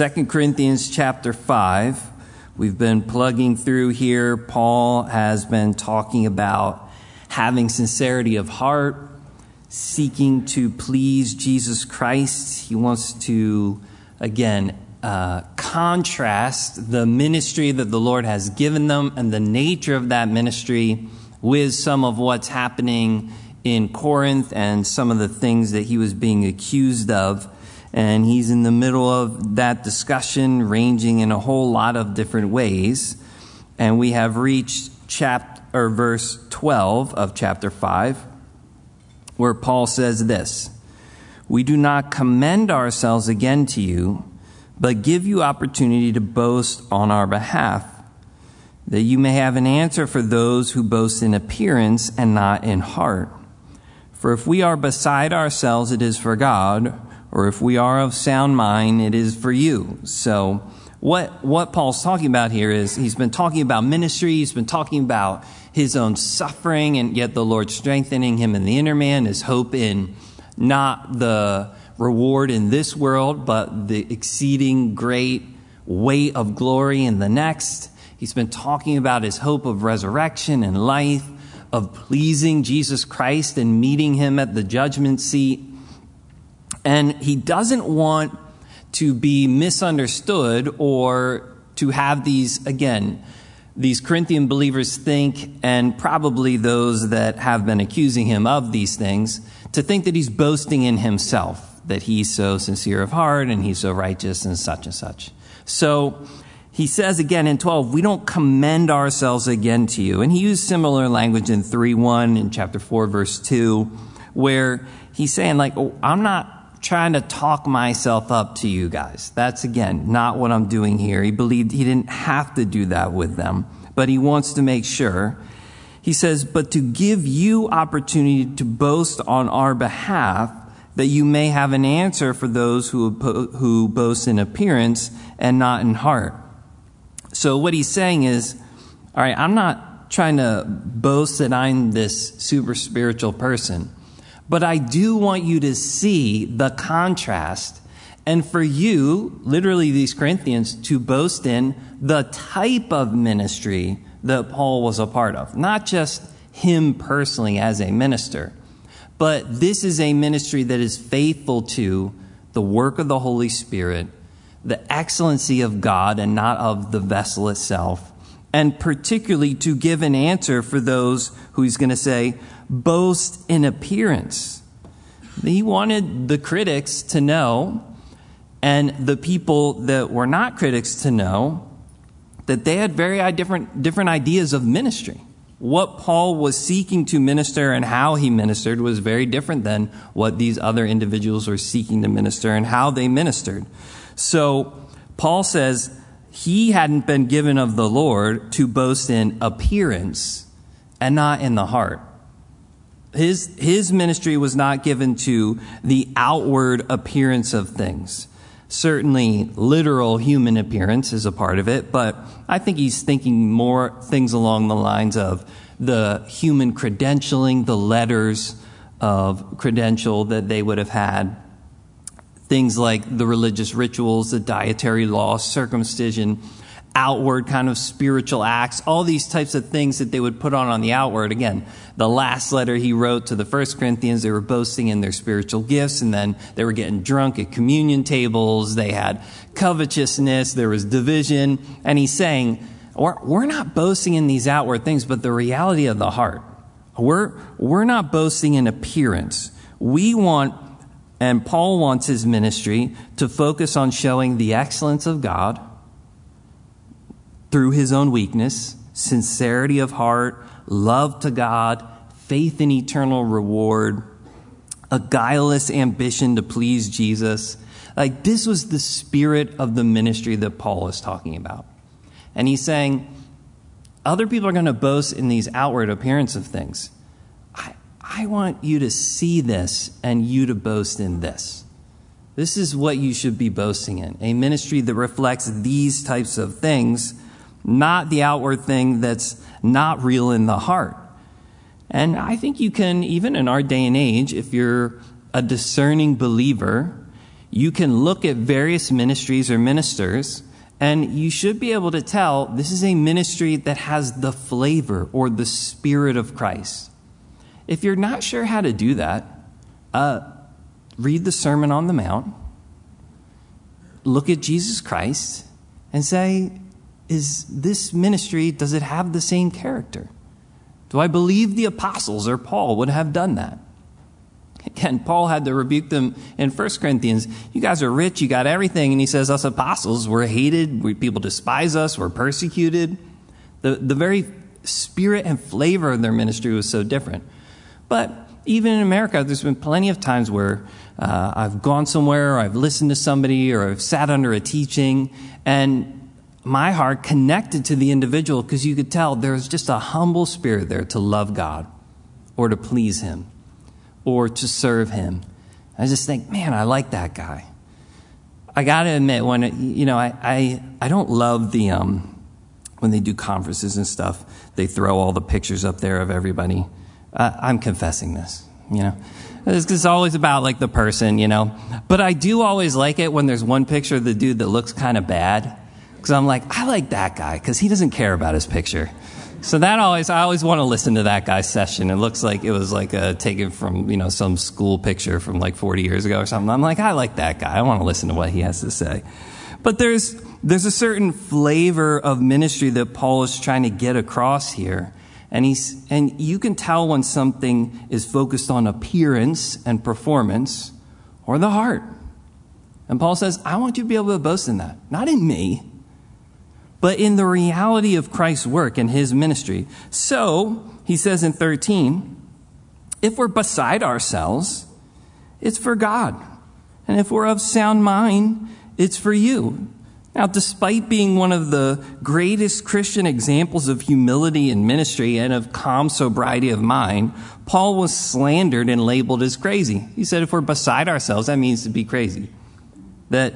2 Corinthians chapter 5. We've been plugging through here. Paul has been talking about having sincerity of heart, seeking to please Jesus Christ. He wants to, again, uh, contrast the ministry that the Lord has given them and the nature of that ministry with some of what's happening in Corinth and some of the things that he was being accused of. And he's in the middle of that discussion, ranging in a whole lot of different ways. And we have reached chapter or verse 12 of chapter 5, where Paul says this We do not commend ourselves again to you, but give you opportunity to boast on our behalf, that you may have an answer for those who boast in appearance and not in heart. For if we are beside ourselves, it is for God, or if we are of sound mind, it is for you. So, what, what Paul's talking about here is he's been talking about ministry, he's been talking about his own suffering, and yet the Lord strengthening him in the inner man, his hope in not the reward in this world, but the exceeding great weight of glory in the next. He's been talking about his hope of resurrection and life of pleasing Jesus Christ and meeting him at the judgment seat. And he doesn't want to be misunderstood or to have these, again, these Corinthian believers think, and probably those that have been accusing him of these things, to think that he's boasting in himself, that he's so sincere of heart and he's so righteous and such and such. So, he says again in 12, we don't commend ourselves again to you. And he used similar language in 3 1 in chapter 4, verse 2, where he's saying, like, oh, I'm not trying to talk myself up to you guys. That's again not what I'm doing here. He believed he didn't have to do that with them, but he wants to make sure. He says, but to give you opportunity to boast on our behalf that you may have an answer for those who, who boast in appearance and not in heart. So what he's saying is, all right, I'm not trying to boast that I'm this super spiritual person, but I do want you to see the contrast and for you, literally these Corinthians, to boast in the type of ministry that Paul was a part of. Not just him personally as a minister, but this is a ministry that is faithful to the work of the Holy Spirit the excellency of God and not of the vessel itself, and particularly to give an answer for those who he's going to say boast in appearance. He wanted the critics to know, and the people that were not critics to know, that they had very different, different ideas of ministry. What Paul was seeking to minister and how he ministered was very different than what these other individuals were seeking to minister and how they ministered. So Paul says he hadn't been given of the Lord to boast in appearance and not in the heart. His, his ministry was not given to the outward appearance of things. Certainly, literal human appearance is a part of it, but I think he's thinking more things along the lines of the human credentialing, the letters of credential that they would have had things like the religious rituals, the dietary laws, circumcision, outward kind of spiritual acts, all these types of things that they would put on on the outward. Again, the last letter he wrote to the first Corinthians, they were boasting in their spiritual gifts and then they were getting drunk at communion tables. They had covetousness. There was division. And he's saying, we're, we're not boasting in these outward things, but the reality of the heart. We're, we're not boasting in appearance. We want and Paul wants his ministry to focus on showing the excellence of God through his own weakness, sincerity of heart, love to God, faith in eternal reward, a guileless ambition to please Jesus. Like this was the spirit of the ministry that Paul is talking about. And he's saying, other people are going to boast in these outward appearance of things. I want you to see this and you to boast in this. This is what you should be boasting in a ministry that reflects these types of things, not the outward thing that's not real in the heart. And I think you can, even in our day and age, if you're a discerning believer, you can look at various ministries or ministers, and you should be able to tell this is a ministry that has the flavor or the spirit of Christ. If you're not sure how to do that, uh, read the Sermon on the Mount, look at Jesus Christ, and say, is this ministry, does it have the same character? Do I believe the apostles or Paul would have done that? Again, Paul had to rebuke them in 1 Corinthians. You guys are rich, you got everything. And he says, Us apostles, we're hated, we, people despise us, we're persecuted. The, the very spirit and flavor of their ministry was so different. But even in America, there's been plenty of times where uh, I've gone somewhere, or I've listened to somebody, or I've sat under a teaching, and my heart connected to the individual because you could tell there was just a humble spirit there to love God or to please Him or to serve Him. I just think, man, I like that guy. I got to admit, when it, you know, I, I, I don't love the um, when they do conferences and stuff. They throw all the pictures up there of everybody. Uh, I'm confessing this, you know. It's, it's always about like the person, you know. But I do always like it when there's one picture of the dude that looks kind of bad, because I'm like, I like that guy because he doesn't care about his picture. So that always, I always want to listen to that guy's session. It looks like it was like a, taken from, you know, some school picture from like 40 years ago or something. I'm like, I like that guy. I want to listen to what he has to say. But there's, there's a certain flavor of ministry that Paul is trying to get across here. And he's, and you can tell when something is focused on appearance and performance or the heart. And Paul says, I want you to be able to boast in that. Not in me, but in the reality of Christ's work and his ministry. So, he says in 13, if we're beside ourselves, it's for God. And if we're of sound mind, it's for you. Now, despite being one of the greatest Christian examples of humility in ministry and of calm sobriety of mind, Paul was slandered and labeled as crazy. He said, if we're beside ourselves, that means to be crazy. That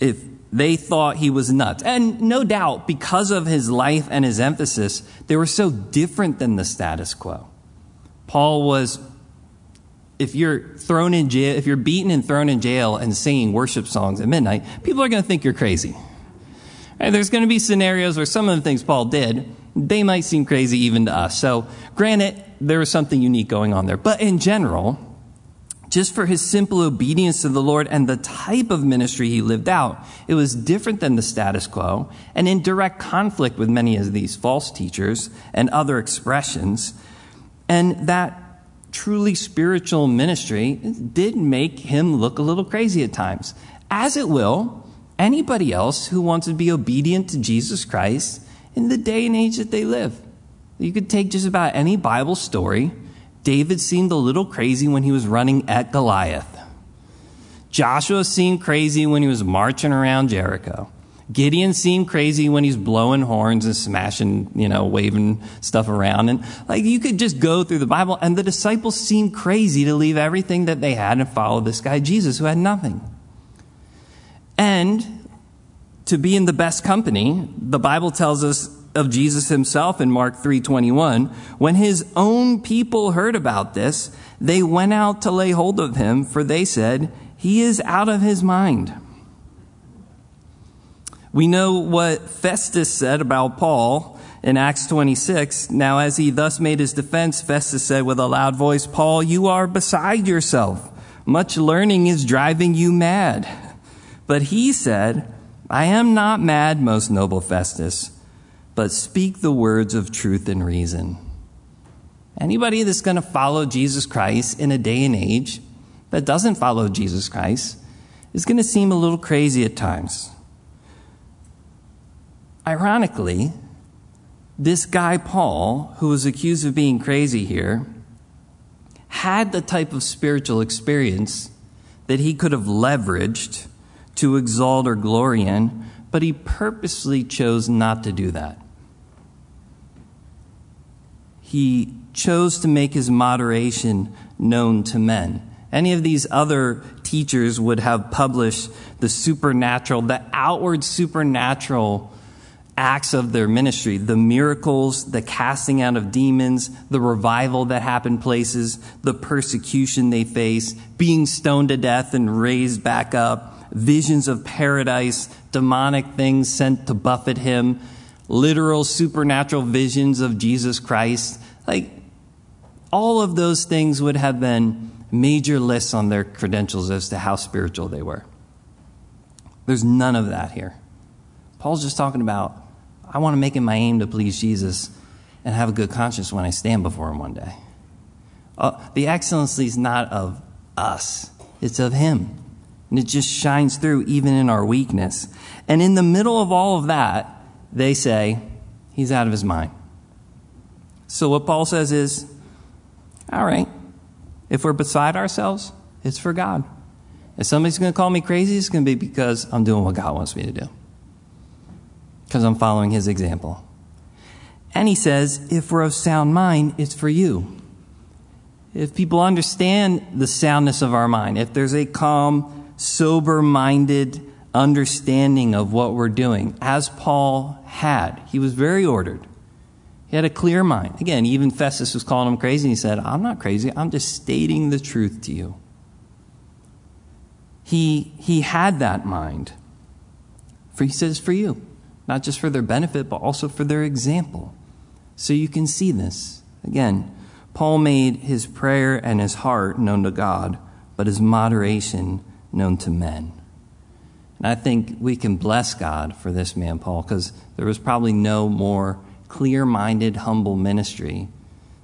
if they thought he was nuts. And no doubt, because of his life and his emphasis, they were so different than the status quo. Paul was, if you're thrown in jail, if you're beaten and thrown in jail and singing worship songs at midnight, people are going to think you're crazy. And there's going to be scenarios where some of the things Paul did, they might seem crazy even to us. So, granted, there was something unique going on there. But in general, just for his simple obedience to the Lord and the type of ministry he lived out. It was different than the status quo and in direct conflict with many of these false teachers and other expressions. And that truly spiritual ministry did make him look a little crazy at times, as it will anybody else who wants to be obedient to Jesus Christ in the day and age that they live. You could take just about any Bible story David seemed a little crazy when he was running at Goliath. Joshua seemed crazy when he was marching around Jericho. Gideon seemed crazy when he's blowing horns and smashing, you know, waving stuff around. And like you could just go through the Bible and the disciples seemed crazy to leave everything that they had and follow this guy Jesus who had nothing. And to be in the best company, the Bible tells us of Jesus himself in Mark 3:21, when his own people heard about this, they went out to lay hold of him, for they said, "He is out of his mind." We know what Festus said about Paul in Acts 26. Now, as he thus made his defense, Festus said with a loud voice, Paul, you are beside yourself. Much learning is driving you mad. But he said, I am not mad, most noble Festus but speak the words of truth and reason. Anybody that's going to follow Jesus Christ in a day and age that doesn't follow Jesus Christ is going to seem a little crazy at times. Ironically, this guy Paul, who was accused of being crazy here, had the type of spiritual experience that he could have leveraged to exalt or glory in, but he purposely chose not to do that he chose to make his moderation known to men. Any of these other teachers would have published the supernatural, the outward supernatural acts of their ministry the miracles, the casting out of demons, the revival that happened places, the persecution they face, being stoned to death and raised back up, visions of paradise, demonic things sent to buffet him, literal supernatural visions of Jesus Christ. Like, all of those things would have been major lists on their credentials as to how spiritual they were. There's none of that here. Paul's just talking about, I want to make it my aim to please Jesus and have a good conscience when I stand before him one day. Uh, the excellency is not of us, it's of him. And it just shines through even in our weakness. And in the middle of all of that, they say, he's out of his mind. So what Paul says is, all right, if we're beside ourselves, it's for God. If somebody's going to call me crazy, it's going to be because I'm doing what God wants me to do. Because I'm following his example. And he says, if we're of sound mind, it's for you. If people understand the soundness of our mind, if there's a calm, sober minded understanding of what we're doing, as Paul had, he was very ordered. He had a clear mind. Again, even Festus was calling him crazy, and he said, I'm not crazy, I'm just stating the truth to you. He, he had that mind. For he says, for you, not just for their benefit, but also for their example. So you can see this. Again, Paul made his prayer and his heart known to God, but his moderation known to men. And I think we can bless God for this man, Paul, because there was probably no more clear minded, humble ministry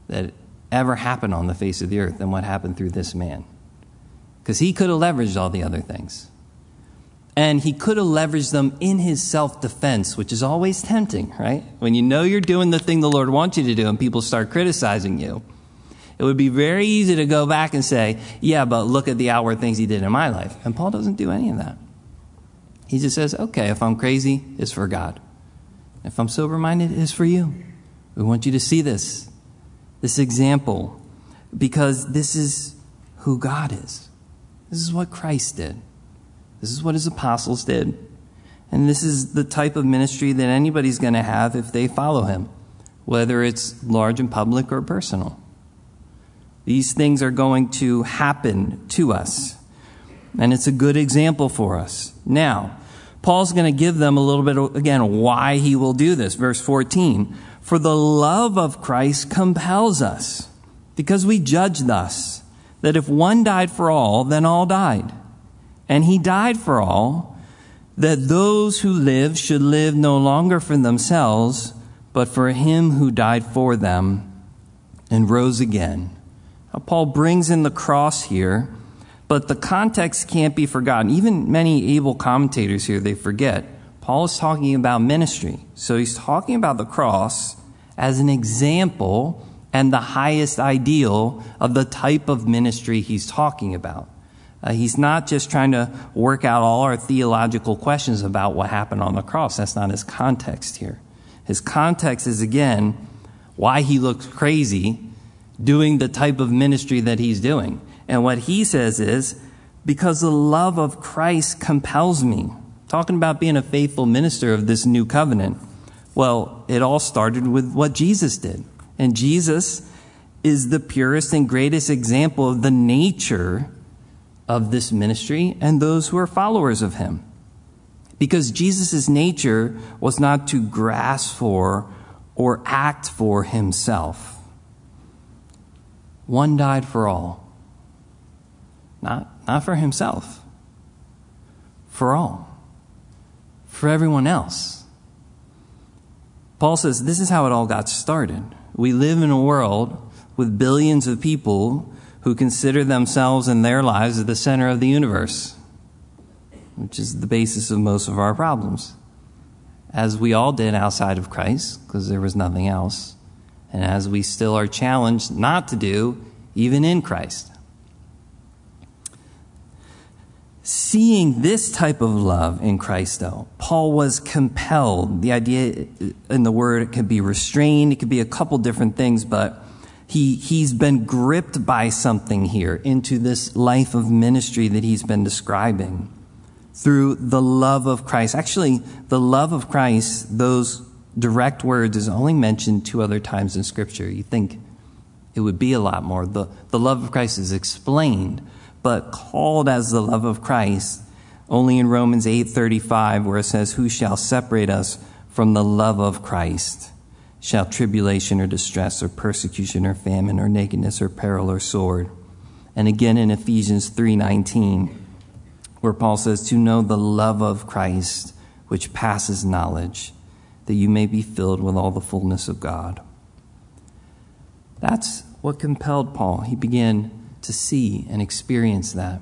that ever happened on the face of the earth than what happened through this man. Because he could have leveraged all the other things. And he could have leveraged them in his self defense, which is always tempting, right? When you know you're doing the thing the Lord wants you to do and people start criticizing you, it would be very easy to go back and say, yeah, but look at the outward things he did in my life. And Paul doesn't do any of that. He just says, okay, if I'm crazy, it's for God. If I'm sober minded, it is for you. We want you to see this, this example, because this is who God is. This is what Christ did. This is what his apostles did. And this is the type of ministry that anybody's going to have if they follow him, whether it's large and public or personal. These things are going to happen to us. And it's a good example for us. Now, Paul's going to give them a little bit, again, why he will do this. Verse 14. For the love of Christ compels us, because we judge thus, that if one died for all, then all died. And he died for all, that those who live should live no longer for themselves, but for him who died for them and rose again. Now, Paul brings in the cross here but the context can't be forgotten. Even many able commentators here, they forget. Paul is talking about ministry. So he's talking about the cross as an example and the highest ideal of the type of ministry he's talking about. Uh, he's not just trying to work out all our theological questions about what happened on the cross. That's not his context here. His context is, again, why he looks crazy doing the type of ministry that he's doing. And what he says is, because the love of Christ compels me. Talking about being a faithful minister of this new covenant. Well, it all started with what Jesus did. And Jesus is the purest and greatest example of the nature of this ministry and those who are followers of him. Because Jesus' nature was not to grasp for or act for himself. One died for all not, not for himself, for all, for everyone else. Paul says this is how it all got started. We live in a world with billions of people who consider themselves and their lives at the center of the universe, which is the basis of most of our problems. As we all did outside of Christ, because there was nothing else, and as we still are challenged not to do, even in Christ. Seeing this type of love in Christ, though, Paul was compelled. The idea in the word it could be restrained, it could be a couple different things, but he, he's been gripped by something here into this life of ministry that he's been describing. through the love of Christ. Actually, the love of Christ, those direct words, is only mentioned two other times in Scripture. You think it would be a lot more. The, the love of Christ is explained, but called as the love of Christ only in Romans 8:35 where it says who shall separate us from the love of Christ? Shall tribulation or distress or persecution or famine or nakedness or peril or sword? And again in Ephesians 3:19 where Paul says to know the love of Christ which passes knowledge that you may be filled with all the fullness of God. That's what compelled Paul. He began to see and experience that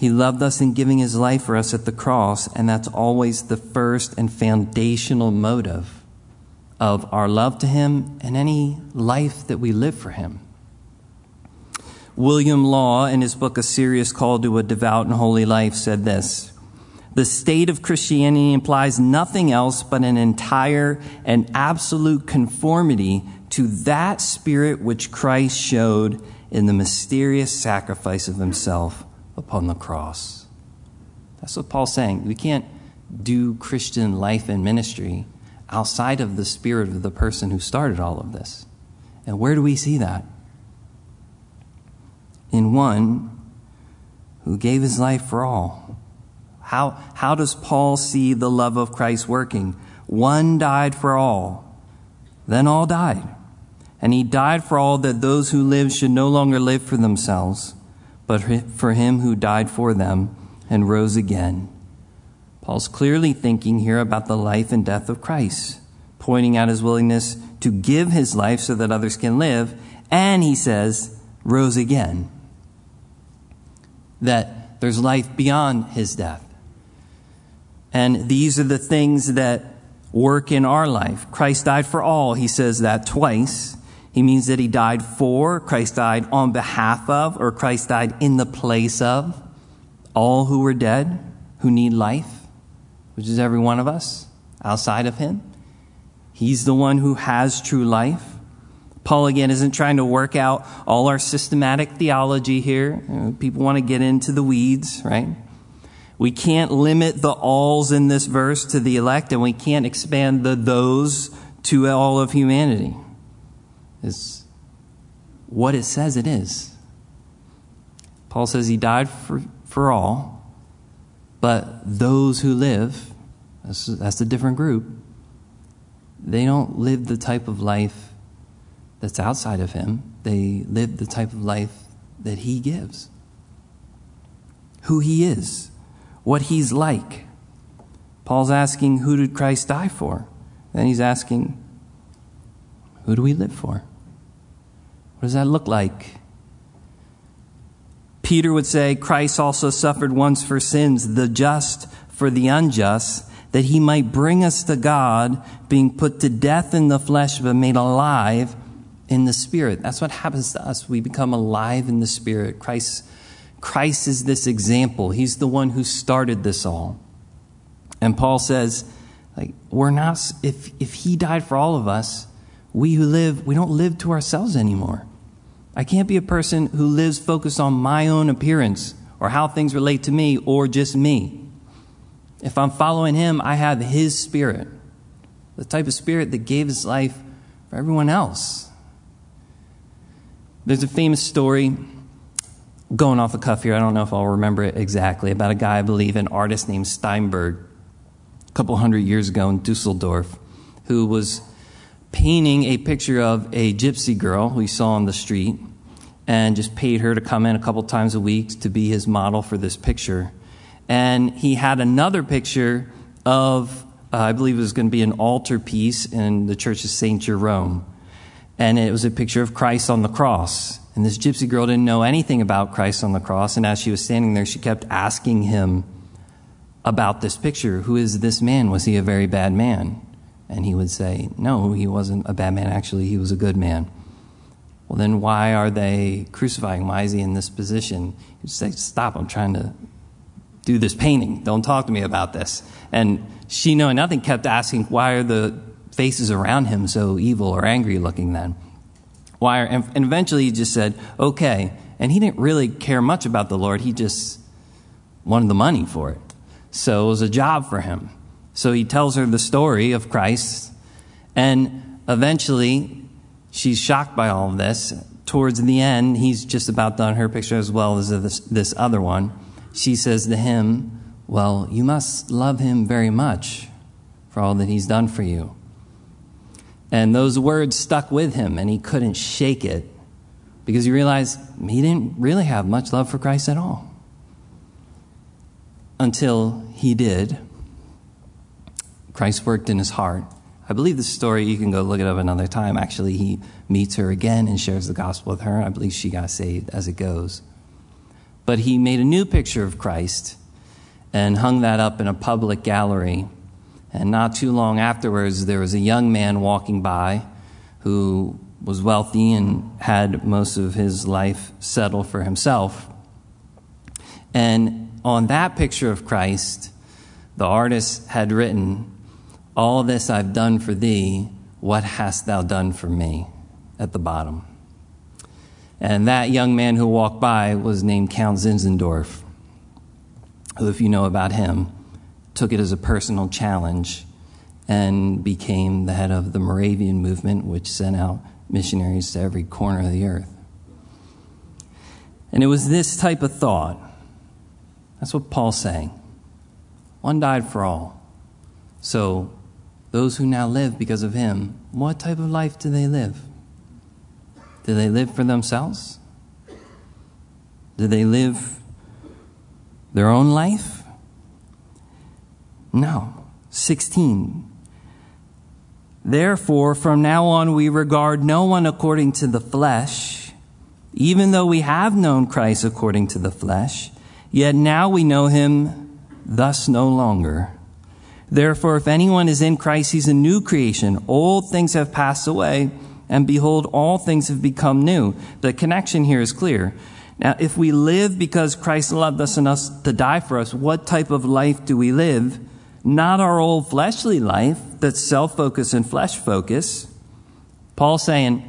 he loved us in giving his life for us at the cross, and that's always the first and foundational motive of our love to him and any life that we live for him. William Law, in his book A Serious Call to a Devout and Holy Life, said this The state of Christianity implies nothing else but an entire and absolute conformity to that spirit which Christ showed in the mysterious sacrifice of himself upon the cross. That's what Paul's saying. We can't do Christian life and ministry outside of the spirit of the person who started all of this. And where do we see that? In one who gave his life for all. How, how does Paul see the love of Christ working? One died for all, then all died. And he died for all that those who live should no longer live for themselves but for him who died for them and rose again. Paul's clearly thinking here about the life and death of Christ, pointing out his willingness to give his life so that others can live, and he says, rose again. That there's life beyond his death. And these are the things that work in our life. Christ died for all. He says that twice. He means that he died for, Christ died on behalf of, or Christ died in the place of all who were dead, who need life, which is every one of us outside of him. He's the one who has true life. Paul, again, isn't trying to work out all our systematic theology here. People want to get into the weeds, right? We can't limit the alls in this verse to the elect, and we can't expand the those to all of humanity is what it says it is. Paul says he died for, for all, but those who live, that's, that's a different group, they don't live the type of life that's outside of him. They live the type of life that he gives. Who he is, what he's like. Paul's asking, Who did Christ die for? Then he's asking, Who do we live for? What does that look like? Peter would say, Christ also suffered once for sins, the just for the unjust, that he might bring us to God, being put to death in the flesh, but made alive in the spirit. That's what happens to us. We become alive in the spirit. Christ, Christ is this example. He's the one who started this all. And Paul says, like, we're not, if, if he died for all of us, we who live, we don't live to ourselves anymore. I can't be a person who lives focused on my own appearance or how things relate to me or just me. If I'm following him, I have his spirit, the type of spirit that gave his life for everyone else. There's a famous story going off the cuff here. I don't know if I'll remember it exactly about a guy, I believe, an artist named Steinberg, a couple hundred years ago in Dusseldorf, who was painting a picture of a gypsy girl who he saw on the street and just paid her to come in a couple times a week to be his model for this picture. And he had another picture of, uh, I believe it was going to be an altar piece in the church of St. Jerome. And it was a picture of Christ on the cross. And this gypsy girl didn't know anything about Christ on the cross. And as she was standing there, she kept asking him about this picture Who is this man? Was he a very bad man? And he would say, No, he wasn't a bad man. Actually, he was a good man. Well, then why are they crucifying? Why is he in this position? He would say, Stop, I'm trying to do this painting. Don't talk to me about this. And she, knowing nothing, kept asking, Why are the faces around him so evil or angry looking then? Why are, and eventually he just said, Okay. And he didn't really care much about the Lord. He just wanted the money for it. So it was a job for him. So he tells her the story of Christ, and eventually she's shocked by all of this. Towards the end, he's just about done her picture as well as this, this other one. She says to him, Well, you must love him very much for all that he's done for you. And those words stuck with him, and he couldn't shake it because he realized he didn't really have much love for Christ at all. Until he did. Christ worked in his heart. I believe the story, you can go look it up another time. Actually, he meets her again and shares the gospel with her. I believe she got saved as it goes. But he made a new picture of Christ and hung that up in a public gallery and not too long afterwards, there was a young man walking by who was wealthy and had most of his life settled for himself. And on that picture of Christ, the artist had written, All this I've done for thee, what hast thou done for me? at the bottom. And that young man who walked by was named Count Zinzendorf, who, if you know about him, took it as a personal challenge and became the head of the Moravian movement, which sent out missionaries to every corner of the earth. And it was this type of thought. That's what Paul's saying. One died for all. So, those who now live because of him, what type of life do they live? Do they live for themselves? Do they live their own life? No. 16. Therefore, from now on, we regard no one according to the flesh, even though we have known Christ according to the flesh, yet now we know him thus no longer. Therefore, if anyone is in Christ, he's a new creation. Old things have passed away, and behold, all things have become new. The connection here is clear. Now, if we live because Christ loved us enough to die for us, what type of life do we live? not our old fleshly life that's self focused and flesh focused. Paul's saying,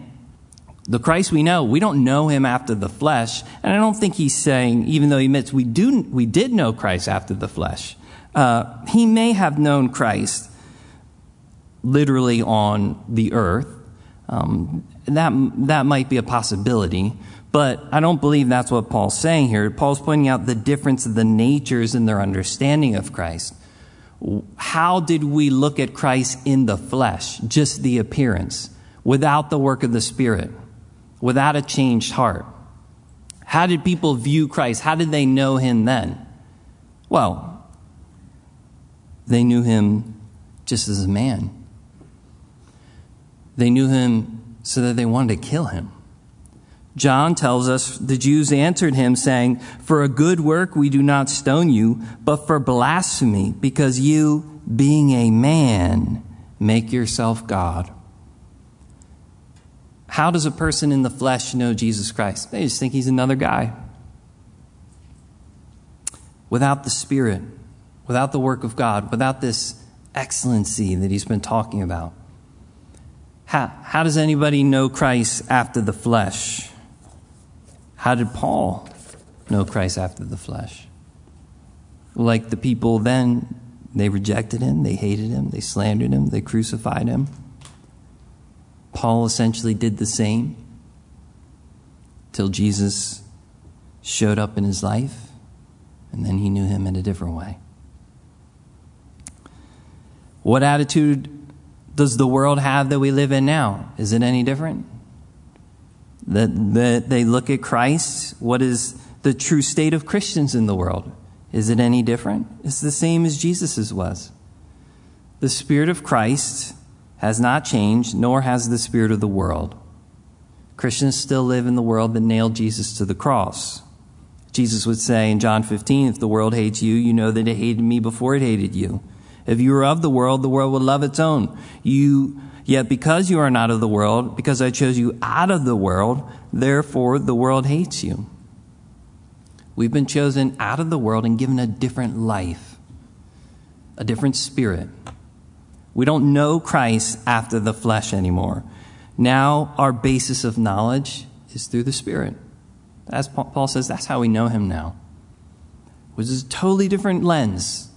the Christ we know, we don't know him after the flesh. And I don't think he's saying, even though he admits we, do, we did know Christ after the flesh, uh, he may have known Christ literally on the earth. Um, that, that might be a possibility. But I don't believe that's what Paul's saying here. Paul's pointing out the difference of the natures in their understanding of Christ how did we look at Christ in the flesh, just the appearance, without the work of the Spirit, without a changed heart? How did people view Christ? How did they know him then? Well, they knew him just as a man. They knew him so that they wanted to kill him. John tells us the Jews answered him, saying, For a good work we do not stone you, but for blasphemy, because you, being a man, make yourself God. How does a person in the flesh know Jesus Christ? They just think he's another guy. Without the Spirit, without the work of God, without this excellency that he's been talking about. How, how does anybody know Christ after the flesh? How did Paul know Christ after the flesh? Like the people then, they rejected him, they hated him, they slandered him, they crucified him. Paul essentially did the same till Jesus showed up in his life, and then he knew him in a different way. What attitude does the world have that we live in now? Is it any different? That, that they look at Christ. What is the true state of Christians in the world? Is it any different? It's the same as Jesus's was. The Spirit of Christ has not changed, nor has the Spirit of the world. Christians still live in the world that nailed Jesus to the cross. Jesus would say in John 15, If the world hates you, you know that it hated me before it hated you. If you were of the world, the world would love its own. You Yet because you are not of the world, because I chose you out of the world, therefore the world hates you. We've been chosen out of the world and given a different life, a different spirit. We don't know Christ after the flesh anymore. Now our basis of knowledge is through the Spirit. As Paul says, that's how we know him now. which is a totally different lens.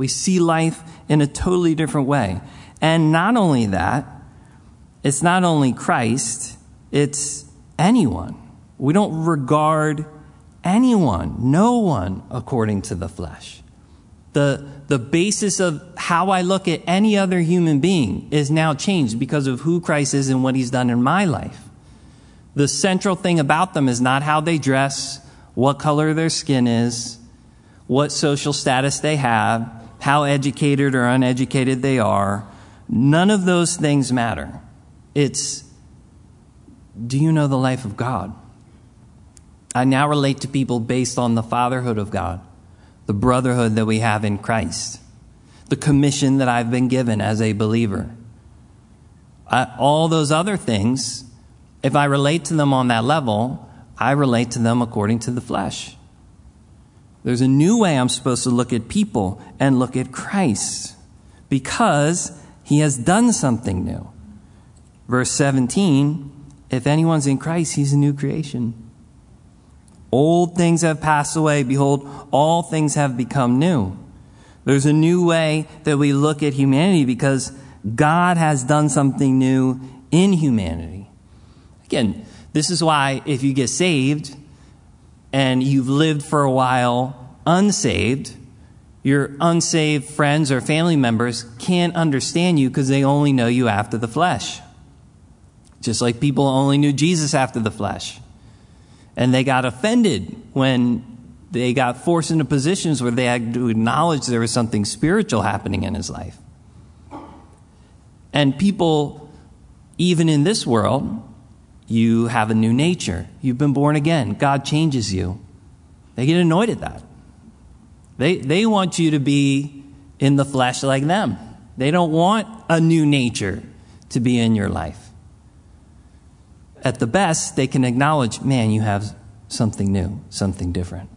We see life in a totally different way. And not only that, it's not only Christ, it's anyone. We don't regard anyone, no one, according to the flesh. The, the basis of how I look at any other human being is now changed because of who Christ is and what he's done in my life. The central thing about them is not how they dress, what color their skin is, what social status they have, how educated or uneducated they are. None of those things matter. It's do you know the life of God? I now relate to people based on the fatherhood of God, the brotherhood that we have in Christ, the commission that I've been given as a believer. I, all those other things, if I relate to them on that level, I relate to them according to the flesh. There's a new way I'm supposed to look at people and look at Christ because he has done something new. Verse 17 if anyone's in Christ, he's a new creation. Old things have passed away. Behold, all things have become new. There's a new way that we look at humanity because God has done something new in humanity. Again, this is why if you get saved and you've lived for a while unsaved, your unsaved friends or family members can't understand you because they only know you after the flesh. Just like people only knew Jesus after the flesh. And they got offended when they got forced into positions where they had to acknowledge there was something spiritual happening in his life. And people, even in this world, you have a new nature. You've been born again. God changes you. They get annoyed at that. They, they want you to be in the flesh like them. They don't want a new nature to be in your life at the best, they can acknowledge, man, you have something new, something different.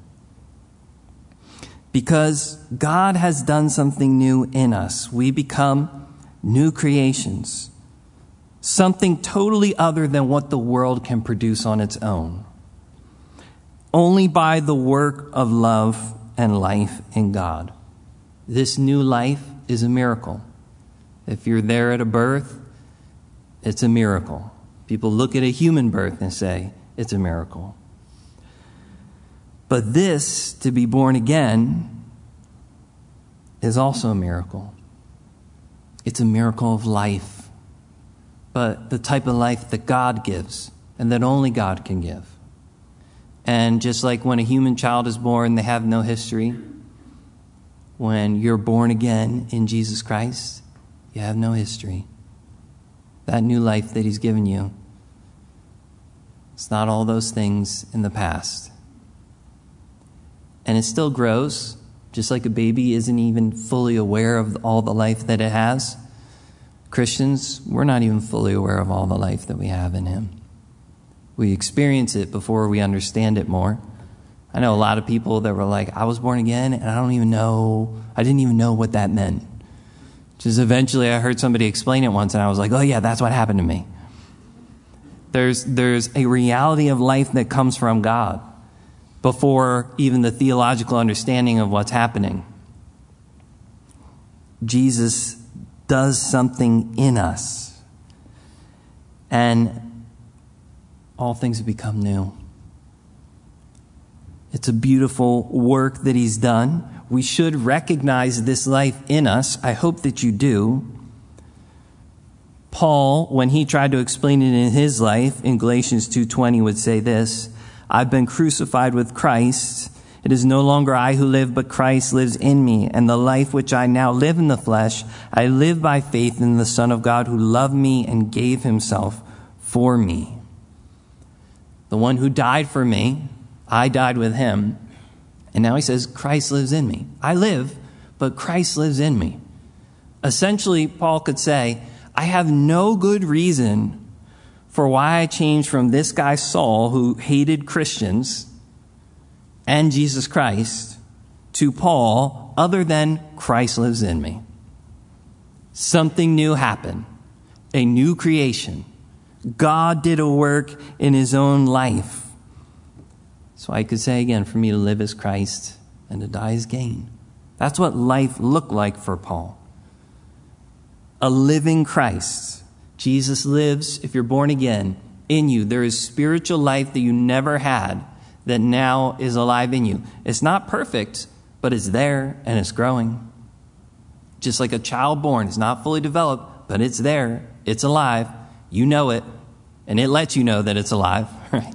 Because God has done something new in us. We become new creations, something totally other than what the world can produce on its own. Only by the work of love and life in God. This new life is a miracle. If you're there at a birth, it's a miracle. People look at a human birth and say, it's a miracle. But this, to be born again, is also a miracle. It's a miracle of life, but the type of life that God gives and that only God can give. And just like when a human child is born, they have no history. When you're born again in Jesus Christ, you have no history that new life that He's given you. It's not all those things in the past. And it still grows, just like a baby isn't even fully aware of all the life that it has. Christians, we're not even fully aware of all the life that we have in Him. We experience it before we understand it more. I know a lot of people that were like, I was born again and I don't even know, I didn't even know what that meant. Just eventually I heard somebody explain it once and I was like, oh yeah, that's what happened to me. There's, there's a reality of life that comes from God before even the theological understanding of what's happening. Jesus does something in us. And all things have become new. It's a beautiful work that he's done we should recognize this life in us. I hope that you do. Paul, when he tried to explain it in his life in Galatians 2:20 would say this, I've been crucified with Christ. It is no longer I who live, but Christ lives in me. And the life which I now live in the flesh, I live by faith in the Son of God who loved me and gave himself for me. The one who died for me, I died with him. And now he says, Christ lives in me. I live, but Christ lives in me. Essentially, Paul could say, I have no good reason for why I changed from this guy Saul, who hated Christians and Jesus Christ, to Paul, other than Christ lives in me. Something new happened, a new creation. God did a work in his own life. So I could say again, for me to live as Christ and to die is gain. That's what life looked like for Paul. A living Christ. Jesus lives, if you're born again, in you. There is spiritual life that you never had that now is alive in you. It's not perfect, but it's there and it's growing. Just like a child born is not fully developed, but it's there, it's alive. You know it, and it lets you know that it's alive, right?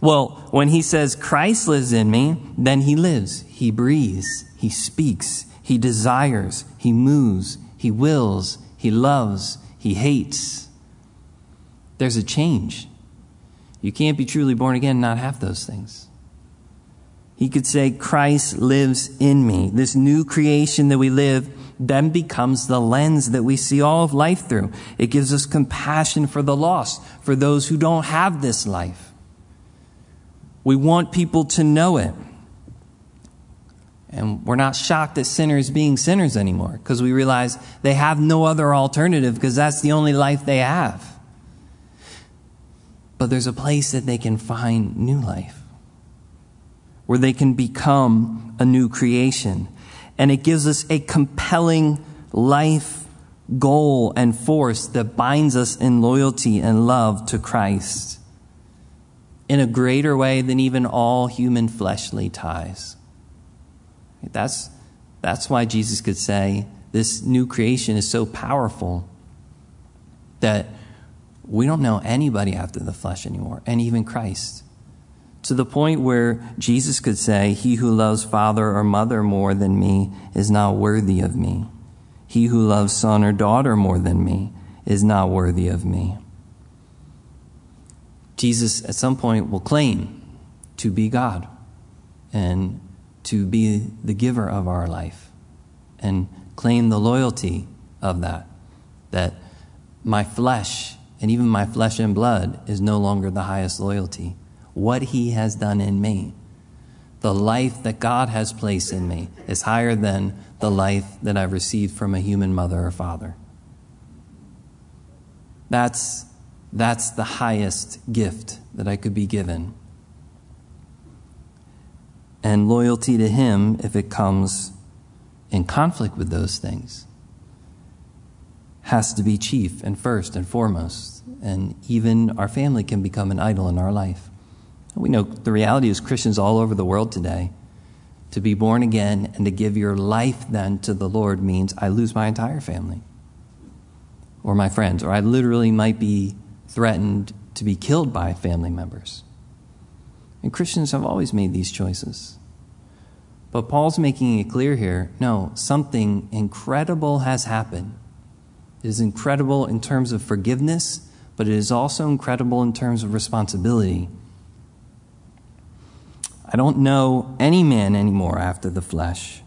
Well, when he says Christ lives in me, then he lives. He breathes, he speaks, he desires, he moves, he wills, he loves, he hates. There's a change. You can't be truly born again and not have those things. He could say, Christ lives in me. This new creation that we live then becomes the lens that we see all of life through. It gives us compassion for the lost, for those who don't have this life. We want people to know it. And we're not shocked at sinners being sinners anymore because we realize they have no other alternative because that's the only life they have. But there's a place that they can find new life where they can become a new creation. And it gives us a compelling life goal and force that binds us in loyalty and love to Christ in a greater way than even all human fleshly ties. That's, that's why Jesus could say this new creation is so powerful that we don't know anybody after the flesh anymore, and even Christ to the point where Jesus could say, He who loves father or mother more than me is not worthy of me. He who loves son or daughter more than me is not worthy of me. Jesus at some point will claim to be God and to be the giver of our life and claim the loyalty of that. That my flesh and even my flesh and blood is no longer the highest loyalty what He has done in me. The life that God has placed in me is higher than the life that I've received from a human mother or father. That's, that's the highest gift that I could be given. And loyalty to Him, if it comes in conflict with those things, has to be chief and first and foremost. And even our family can become an idol in our life. We know the reality is Christians all over the world today. To be born again and to give your life then to the Lord means I lose my entire family or my friends, or I literally might be threatened to be killed by family members. And Christians have always made these choices. But Paul's making it clear here no, something incredible has happened. It is incredible in terms of forgiveness, but it is also incredible in terms of responsibility. I don't know any man anymore after the flesh,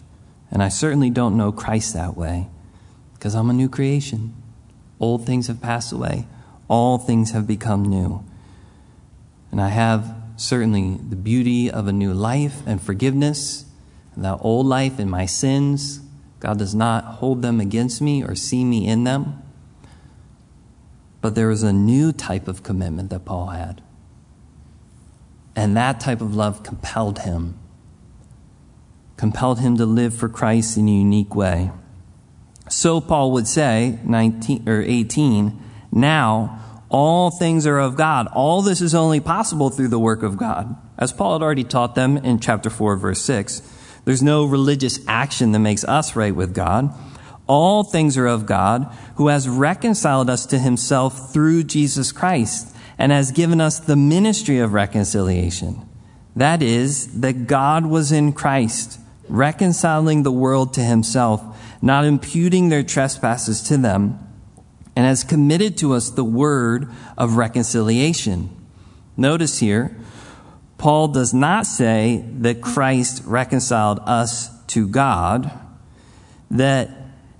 and I certainly don't know Christ that way because I'm a new creation. Old things have passed away, all things have become new. And I have certainly the beauty of a new life and forgiveness. That old life and my sins, God does not hold them against me or see me in them. But there was a new type of commitment that Paul had. And that type of love compelled him, compelled him to live for Christ in a unique way. So Paul would say, 19 or 18, now all things are of God. All this is only possible through the work of God. As Paul had already taught them in chapter 4, verse 6, there's no religious action that makes us right with God. All things are of God, who has reconciled us to himself through Jesus Christ and has given us the ministry of reconciliation. That is, that God was in Christ, reconciling the world to himself, not imputing their trespasses to them, and has committed to us the word of reconciliation. Notice here, Paul does not say that Christ reconciled us to God, that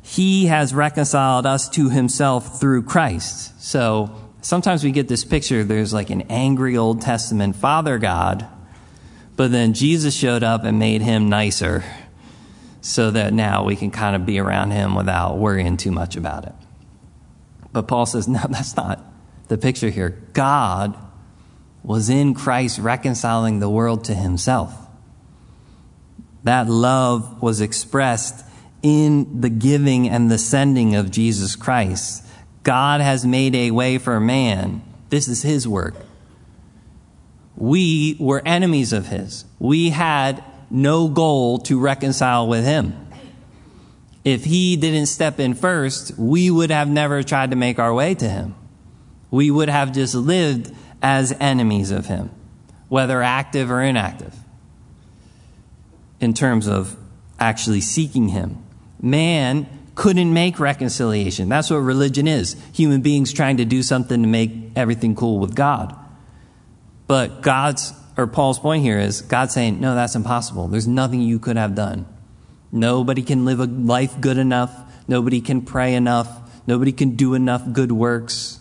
he has reconciled us to himself through Christ. So sometimes we get this picture there's like an angry Old Testament Father God, but then Jesus showed up and made him nicer so that now we can kind of be around him without worrying too much about it. But Paul says, no, that's not the picture here. God was in Christ reconciling the world to himself. That love was expressed in the giving and the sending of Jesus Christ. God has made a way for man. This is his work. We were enemies of his. We had no goal to reconcile with him. If he didn't step in first, we would have never tried to make our way to him. We would have just lived as enemies of him, whether active or inactive, in terms of actually seeking him. Man couldn't make reconciliation. That's what religion is human beings trying to do something to make everything cool with God. But God's, or Paul's point here is God saying, no, that's impossible. There's nothing you could have done. Nobody can live a life good enough. Nobody can pray enough. Nobody can do enough good works.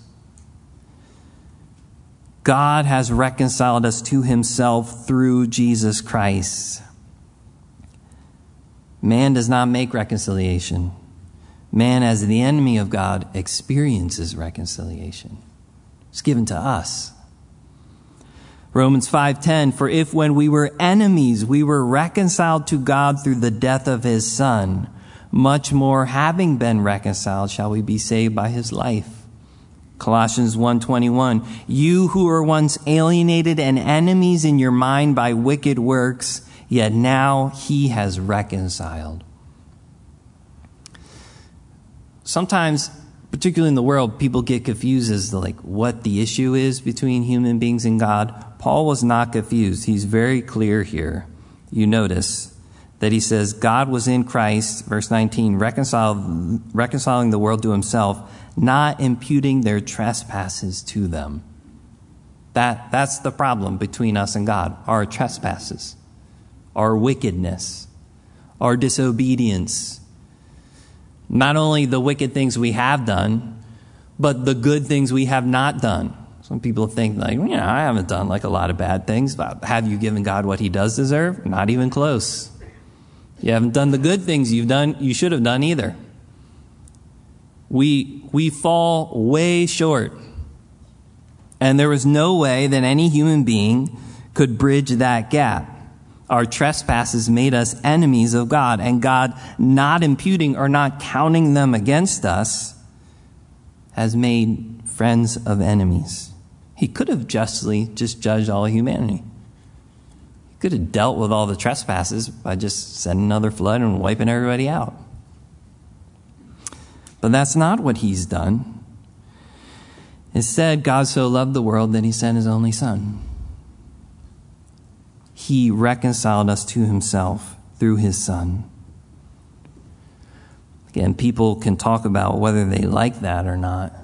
God has reconciled us to himself through Jesus Christ. Man does not make reconciliation. Man, as the enemy of God, experiences reconciliation. It's given to us. Romans 5:10 For if when we were enemies we were reconciled to God through the death of his son much more having been reconciled shall we be saved by his life. Colossians 1:21 You who were once alienated and enemies in your mind by wicked works yet now he has reconciled. Sometimes particularly in the world, people get confused as to like what the issue is between human beings and God. Paul was not confused. He's very clear here. You notice that he says God was in Christ, verse 19, reconciled, reconciling the world to himself, not imputing their trespasses to them. That, that's the problem between us and God our trespasses, our wickedness, our disobedience, not only the wicked things we have done, but the good things we have not done. Some people think like, yeah, I haven't done like a lot of bad things, but have you given God what he does deserve? Not even close. You haven't done the good things you've done, you should have done either. We, we fall way short. And there was no way that any human being could bridge that gap. Our trespasses made us enemies of God, and God, not imputing or not counting them against us, has made friends of enemies. He could have justly just judged all humanity. He could have dealt with all the trespasses by just sending another flood and wiping everybody out. But that's not what he's done. Instead, God so loved the world that he sent his only son he reconciled us to himself through his son. Again, people can talk about whether they like that or not,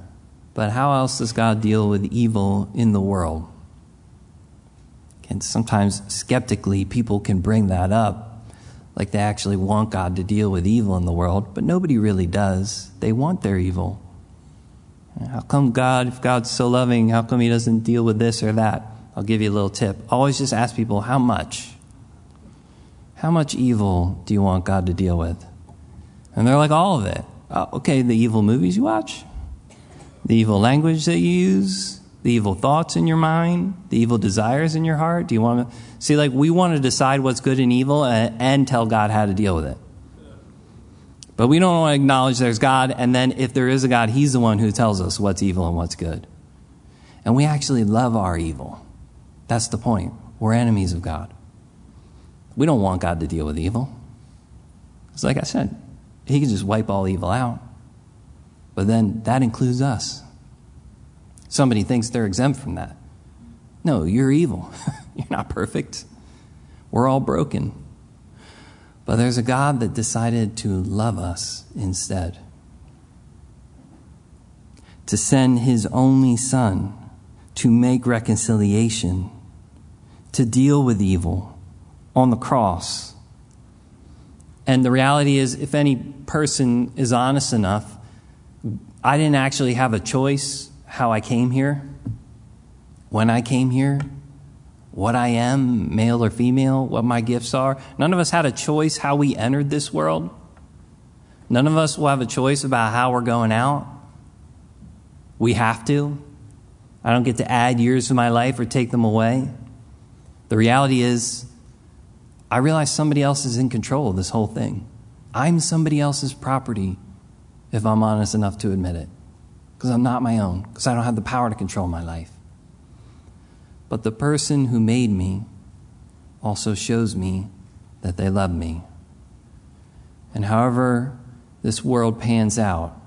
but how else does God deal with evil in the world? And sometimes skeptically, people can bring that up, like they actually want God to deal with evil in the world, but nobody really does. They want their evil. How come God, if God's so loving, how come He doesn't deal with this or that? I'll give you a little tip. Always just ask people, how much? How much evil do you want God to deal with? And they're like, all of it. Oh, okay, the evil movies you watch, the evil language that you use, the evil thoughts in your mind, the evil desires in your heart. Do you want to see, like, we want to decide what's good and evil and, and tell God how to deal with it. But we don't want to acknowledge there's God, and then if there is a God, He's the one who tells us what's evil and what's good. And we actually love our evil. That's the point. We're enemies of God. We don't want God to deal with evil. It's like I said, He can just wipe all evil out. But then that includes us. Somebody thinks they're exempt from that. No, you're evil. you're not perfect. We're all broken. But there's a God that decided to love us instead. To send his only Son to make reconciliation to deal with evil on the cross. And the reality is, if any person is honest enough, I didn't actually have a choice how I came here, when I came here, what I am, male or female, what my gifts are. None of us had a choice how we entered this world. None of us will have a choice about how we're going out. We have to. I don't get to add years to my life or take them away. The reality is, I realize somebody else is in control of this whole thing. I'm somebody else's property if I'm honest enough to admit it. Because I'm not my own, because I don't have the power to control my life. But the person who made me also shows me that they love me. And however this world pans out,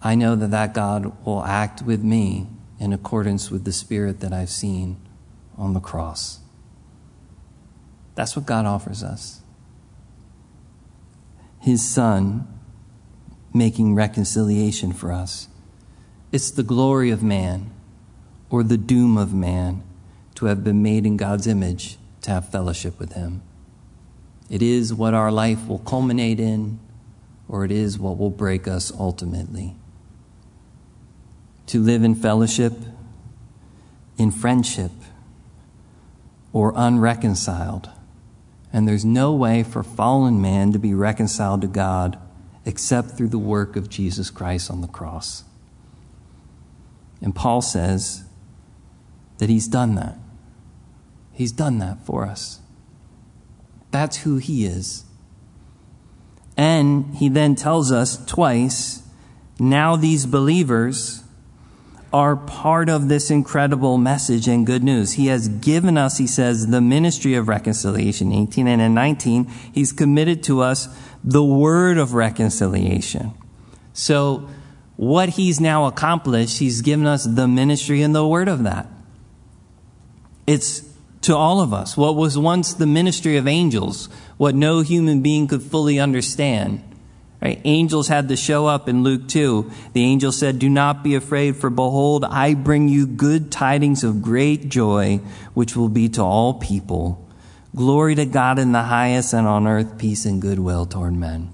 I know that that God will act with me in accordance with the Spirit that I've seen on the cross. That's what God offers us. His Son making reconciliation for us. It's the glory of man or the doom of man to have been made in God's image to have fellowship with Him. It is what our life will culminate in, or it is what will break us ultimately. To live in fellowship, in friendship, or unreconciled. And there's no way for fallen man to be reconciled to God except through the work of Jesus Christ on the cross. And Paul says that he's done that. He's done that for us. That's who he is. And he then tells us twice now these believers are part of this incredible message and good news. He has given us, he says, the ministry of reconciliation, 18 and 19. He's committed to us the word of reconciliation. So, what he's now accomplished, he's given us the ministry and the word of that. It's to all of us. What was once the ministry of angels, what no human being could fully understand. Right? Angels had to show up in Luke 2. The angel said, Do not be afraid, for behold, I bring you good tidings of great joy, which will be to all people. Glory to God in the highest, and on earth peace and goodwill toward men.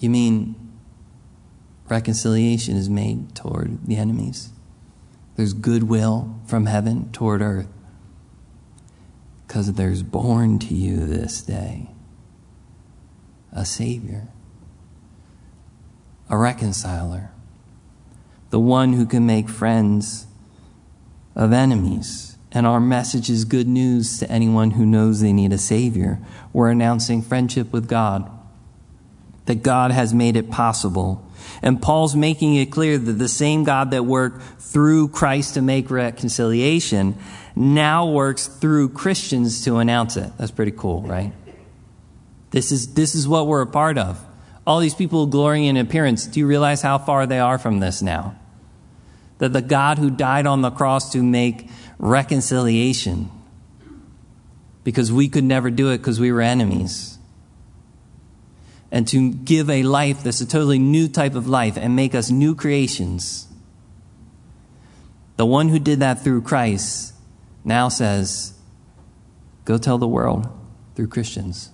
You mean reconciliation is made toward the enemies? There's goodwill from heaven toward earth. Because there's born to you this day a Savior, a reconciler, the one who can make friends of enemies and our message is good news to anyone who knows they need a Savior. We're announcing friendship with God, that God has made it possible. And Paul's making it clear that the same God that worked through Christ to make reconciliation now works through Christians to announce it. That's pretty cool, right? This is, this is what we're a part of. All these people glorying in appearance, do you realize how far they are from this now? That the God who died on the cross to make reconciliation because we could never do it because we were enemies. And to give a life that's a totally new type of life and make us new creations. The one who did that through Christ now says, Go tell the world through Christians.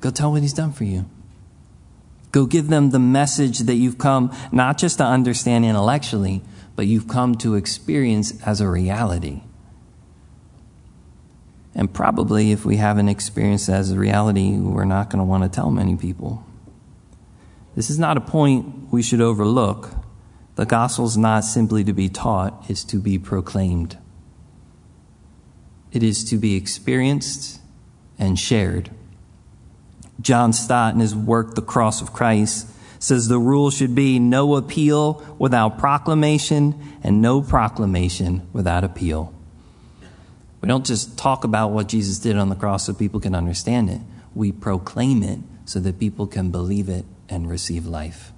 Go tell what he's done for you. Go give them the message that you've come not just to understand intellectually, but you've come to experience as a reality. And probably if we haven't experienced as a reality, we're not going to want to tell many people. This is not a point we should overlook. The gospel is not simply to be taught, it's to be proclaimed. It is to be experienced and shared. John Stott, in his work, The Cross of Christ, says the rule should be no appeal without proclamation and no proclamation without appeal. We don't just talk about what Jesus did on the cross so people can understand it. We proclaim it so that people can believe it and receive life.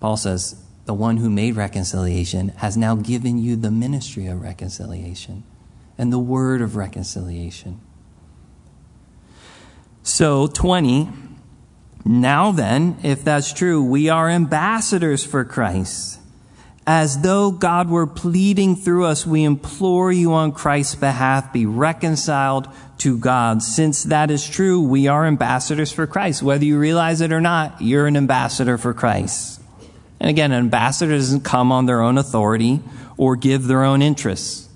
Paul says, the one who made reconciliation has now given you the ministry of reconciliation and the word of reconciliation. So, 20 now then, if that's true, we are ambassadors for Christ. As though God were pleading through us, we implore you on Christ's behalf, be reconciled to God. Since that is true, we are ambassadors for Christ. Whether you realize it or not, you're an ambassador for Christ. And again, an ambassador doesn't come on their own authority or give their own interests.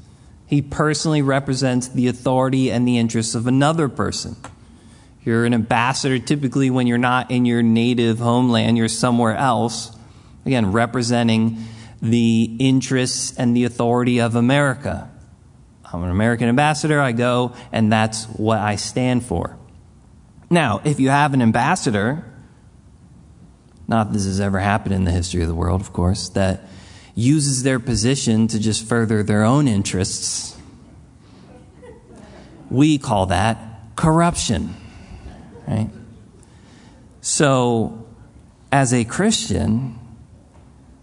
He personally represents the authority and the interests of another person. You're an ambassador typically when you're not in your native homeland, you're somewhere else. Again, representing the interests and the authority of America. I'm an American ambassador, I go, and that's what I stand for. Now, if you have an ambassador, not this has ever happened in the history of the world, of course, that uses their position to just further their own interests, we call that corruption, right? So, as a Christian,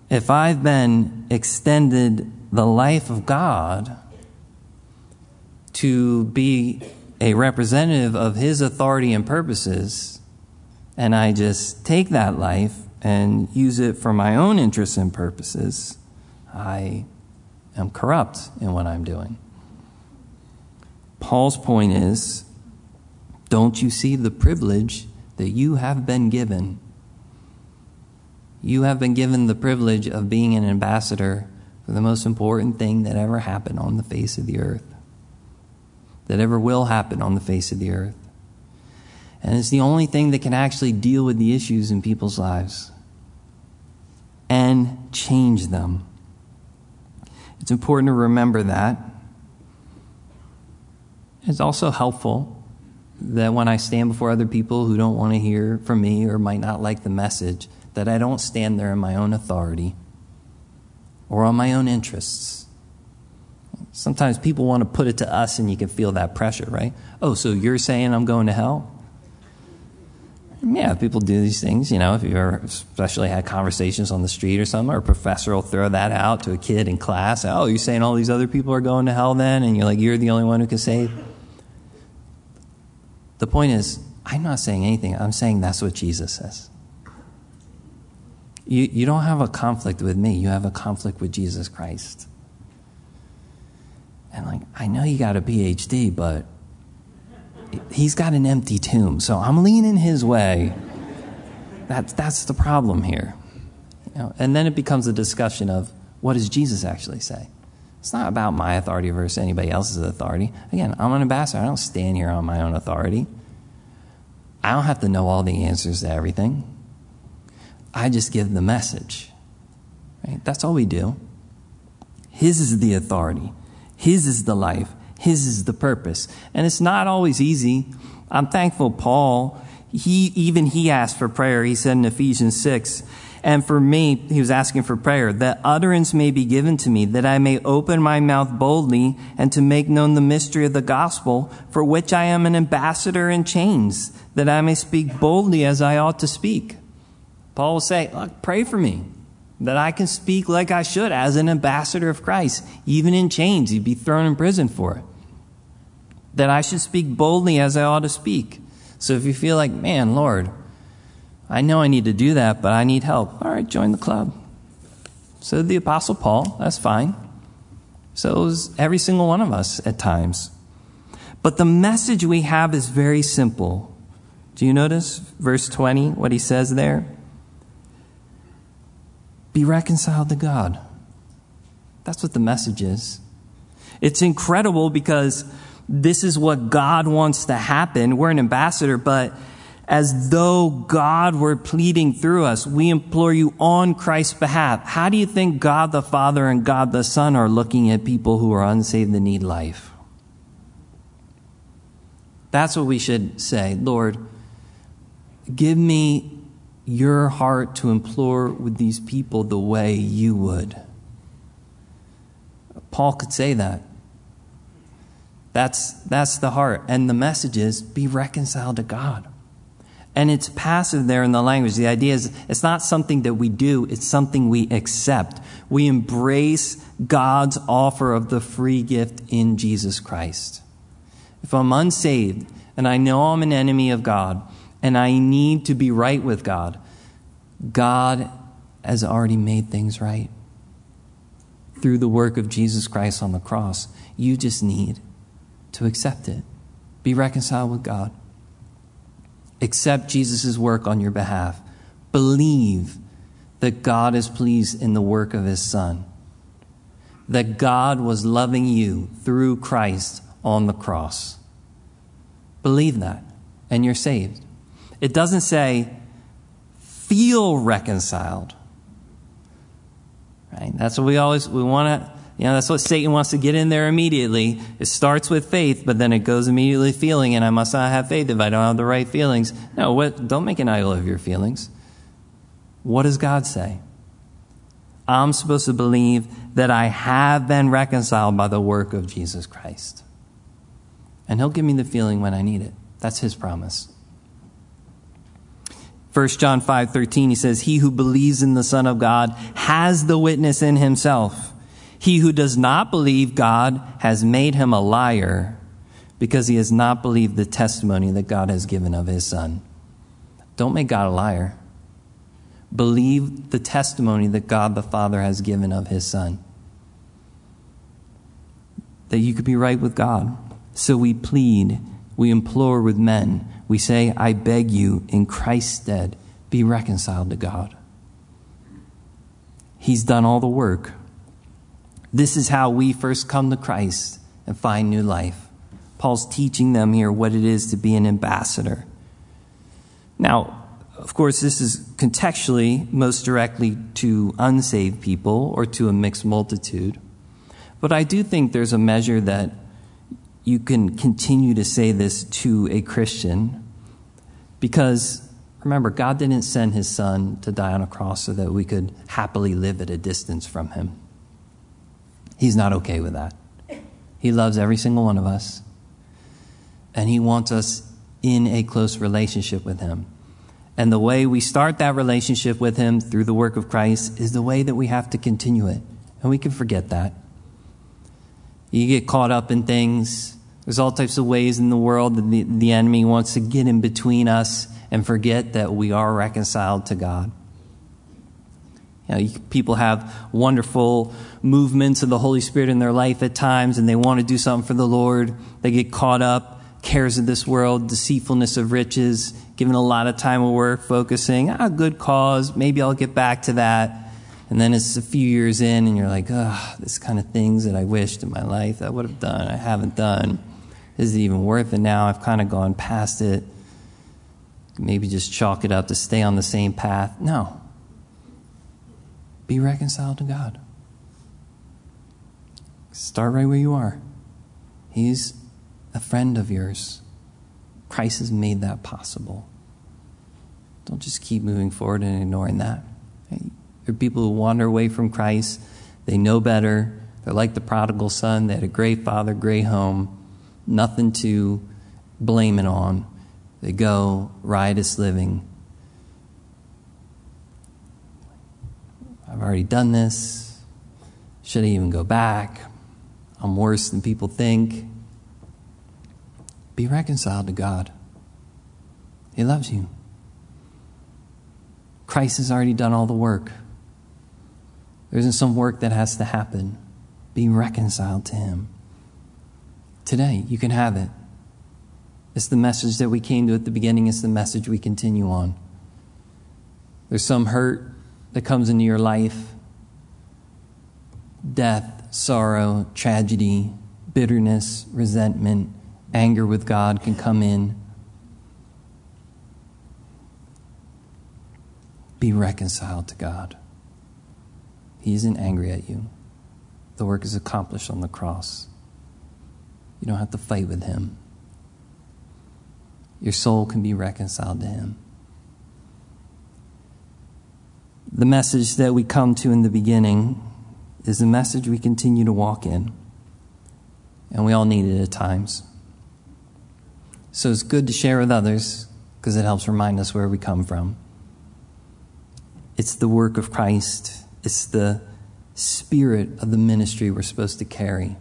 if I've been extended the life of God to be a representative of His authority and purposes, and I just take that life and use it for my own interests and purposes, I am corrupt in what I'm doing. Paul's point is don't you see the privilege that you have been given you have been given the privilege of being an ambassador for the most important thing that ever happened on the face of the earth, that ever will happen on the face of the earth. And it's the only thing that can actually deal with the issues in people's lives and change them. It's important to remember that. It's also helpful that when I stand before other people who don't want to hear from me or might not like the message, that I don't stand there in my own authority or on my own interests. Sometimes people want to put it to us, and you can feel that pressure, right? Oh, so you're saying I'm going to hell? Yeah, people do these things, you know, if you've ever especially had conversations on the street or something, or a professor will throw that out to a kid in class. Oh, you're saying all these other people are going to hell then? And you're like, you're the only one who can save? The point is, I'm not saying anything. I'm saying that's what Jesus says. You, you don't have a conflict with me, you have a conflict with Jesus Christ. And, like, I know you got a PhD, but he's got an empty tomb, so I'm leaning his way. That's, that's the problem here. You know, and then it becomes a discussion of what does Jesus actually say? It's not about my authority versus anybody else's authority. Again, I'm an ambassador. I don't stand here on my own authority. I don't have to know all the answers to everything. I just give the message. Right? That's all we do. His is the authority, His is the life, His is the purpose. And it's not always easy. I'm thankful Paul, he even he asked for prayer. He said in Ephesians 6, and for me, he was asking for prayer, that utterance may be given to me, that I may open my mouth boldly and to make known the mystery of the gospel, for which I am an ambassador in chains, that I may speak boldly as I ought to speak. Paul will say, Look, pray for me that I can speak like I should as an ambassador of Christ, even in chains. He'd be thrown in prison for it. That I should speak boldly as I ought to speak. So if you feel like, man, Lord, I know I need to do that, but I need help, all right, join the club. So the Apostle Paul, that's fine. So every single one of us at times. But the message we have is very simple. Do you notice verse 20, what he says there? Be reconciled to God. That's what the message is. It's incredible because this is what God wants to happen. We're an ambassador, but as though God were pleading through us, we implore you on Christ's behalf. How do you think God the Father and God the Son are looking at people who are unsaved and need life? That's what we should say. Lord, give me your heart to implore with these people the way you would. Paul could say that. That's, that's the heart. And the message is be reconciled to God. And it's passive there in the language. The idea is it's not something that we do, it's something we accept. We embrace God's offer of the free gift in Jesus Christ. If I'm unsaved and I know I'm an enemy of God, and I need to be right with God, God has already made things right through the work of Jesus Christ on the cross. You just need to accept it. Be reconciled with God. Accept Jesus' work on your behalf. Believe that God is pleased in the work of his Son. That God was loving you through Christ on the cross. Believe that, and you're saved. It doesn't say, feel reconciled. Right? That's what we always we want to. You know, that's what Satan wants to get in there immediately. It starts with faith, but then it goes immediately feeling, and I must not have faith if I don't have the right feelings. No, what, don't make an idol of your feelings. What does God say? I'm supposed to believe that I have been reconciled by the work of Jesus Christ. And He'll give me the feeling when I need it. That's His promise. 1 John 5:13 he says he who believes in the son of God has the witness in himself. He who does not believe God has made him a liar because he has not believed the testimony that God has given of his son. Don't make God a liar. Believe the testimony that God the Father has given of his son. That you could be right with God. So we plead, we implore with men we say, I beg you, in Christ's stead, be reconciled to God. He's done all the work. This is how we first come to Christ and find new life. Paul's teaching them here what it is to be an ambassador. Now, of course, this is contextually most directly to unsaved people or to a mixed multitude. But I do think there's a measure that you can continue to say this to a Christian because remember, God didn't send his son to die on a cross so that we could happily live at a distance from him. He's not okay with that. He loves every single one of us, and he wants us in a close relationship with him. And the way we start that relationship with him through the work of Christ is the way that we have to continue it. And we can forget that. You get caught up in things there's all types of ways in the world that the, the enemy wants to get in between us and forget that we are reconciled to God. You know, people have wonderful movements of the Holy Spirit in their life at times, and they want to do something for the Lord. They get caught up, cares of this world, deceitfulness of riches, given a lot of time of work, focusing, ah, good cause, maybe I'll get back to that. And then it's a few years in, and you're like, ah, this kind of things that I wished in my life I would have done, I haven't done. Is it even worth it now? I've kind of gone past it. Maybe just chalk it up to stay on the same path. No. Be reconciled to God. Start right where you are. He's a friend of yours. Christ has made that possible. Don't just keep moving forward and ignoring that. There are people who wander away from Christ. They know better. They're like the prodigal son. They had a great father, great home nothing to blame it on. They go riotous living. I've already done this. Should I even go back? I'm worse than people think. Be reconciled to God. He loves you. Christ has already done all the work. There isn't some work that has to happen. Be reconciled to Him. Today, you can have it. It's the message that we came to at the beginning, it's the message we continue on. There's some hurt that comes into your life death, sorrow, tragedy, bitterness, resentment, anger with God can come in. Be reconciled to God. He isn't angry at you. The work is accomplished on the cross. You don't have to fight with him. Your soul can be reconciled to him. The message that we come to in the beginning is the message we continue to walk in. And we all need it at times. So it's good to share with others because it helps remind us where we come from. It's the work of Christ, it's the spirit of the ministry we're supposed to carry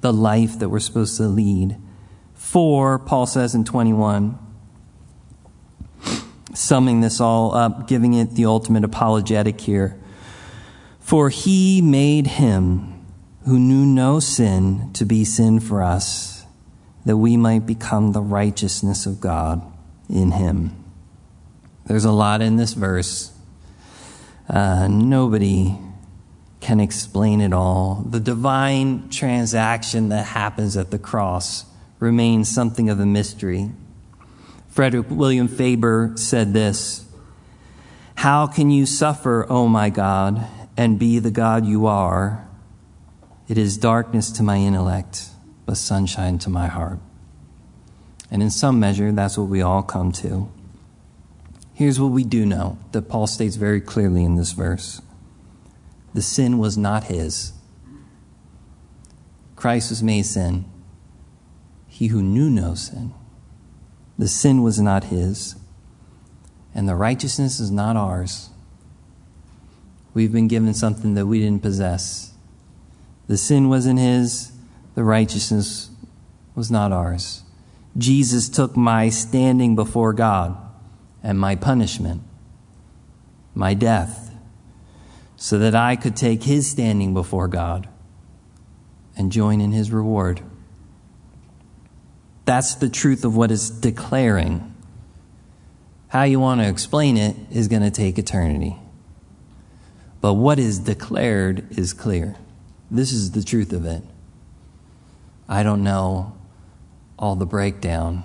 the life that we're supposed to lead. For, Paul says in 21, summing this all up, giving it the ultimate apologetic here. For he made him who knew no sin to be sin for us, that we might become the righteousness of God in him. There's a lot in this verse. Uh, nobody can explain it all. The divine transaction that happens at the cross remains something of a mystery. Frederick William Faber said this How can you suffer, O my God, and be the God you are, it is darkness to my intellect, but sunshine to my heart. And in some measure, that's what we all come to. Here's what we do know that Paul states very clearly in this verse the sin was not his. Christ was made sin. He who knew no sin. The sin was not his, and the righteousness is not ours. We've been given something that we didn't possess. The sin wasn't his, the righteousness was not ours. Jesus took my standing before God and my punishment, my death, so that I could take his standing before God and join in his reward. That's the truth of what is declaring. How you want to explain it is going to take eternity. But what is declared is clear. This is the truth of it. I don't know all the breakdown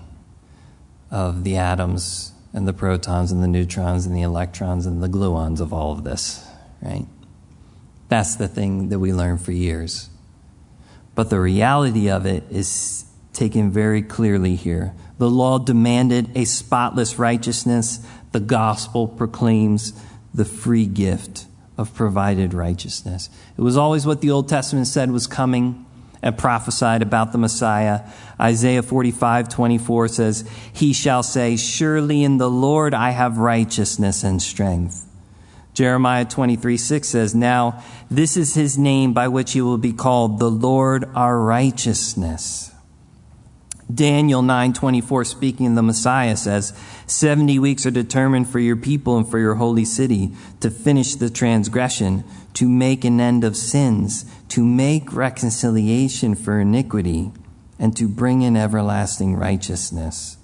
of the atoms and the protons and the neutrons and the electrons and the gluons of all of this, right? That's the thing that we learn for years. But the reality of it is taken very clearly here. The law demanded a spotless righteousness. The gospel proclaims the free gift of provided righteousness. It was always what the Old Testament said was coming and prophesied about the Messiah. Isaiah 45, 24 says, He shall say, Surely in the Lord I have righteousness and strength. Jeremiah 23, 6 says, Now this is his name by which he will be called, the Lord our righteousness. Daniel 9:24 speaking of the Messiah says, 70 weeks are determined for your people and for your holy city to finish the transgression, to make an end of sins, to make reconciliation for iniquity, and to bring in everlasting righteousness,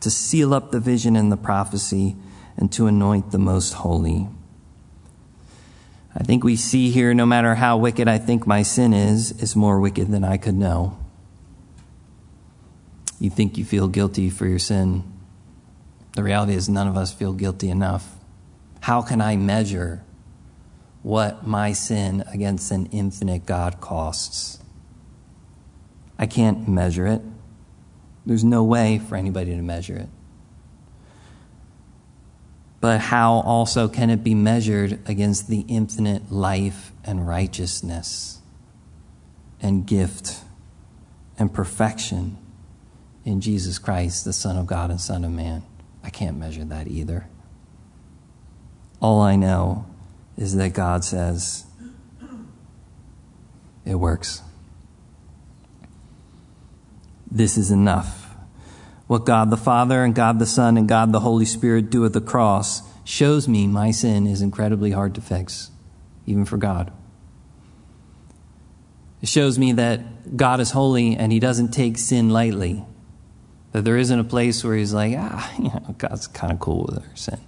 to seal up the vision and the prophecy, and to anoint the most holy. I think we see here, no matter how wicked I think my sin is, is more wicked than I could know you think you feel guilty for your sin. The reality is, none of us feel guilty enough. How can I measure what my sin against an infinite God costs? I can't measure it. There's no way for anybody to measure it. But how also can it be measured against the infinite life and righteousness and gift and perfection in Jesus Christ, the Son of God and Son of Man. I can't measure that either. All I know is that God says it works. This is enough. What God the Father and God the Son and God the Holy Spirit do at the cross shows me my sin is incredibly hard to fix, even for God. It shows me that God is holy and He doesn't take sin lightly. That there isn't a place where he's like, ah, you know, God's kind of cool with our sin.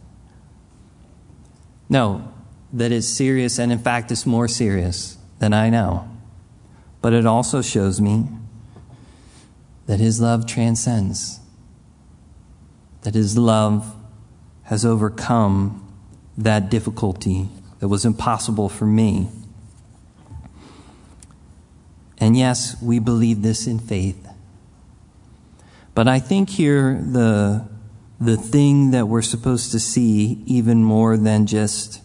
No, that is serious, and in fact, it's more serious than I know. But it also shows me that his love transcends, that his love has overcome that difficulty that was impossible for me. And yes, we believe this in faith. But I think here the, the thing that we're supposed to see, even more than just,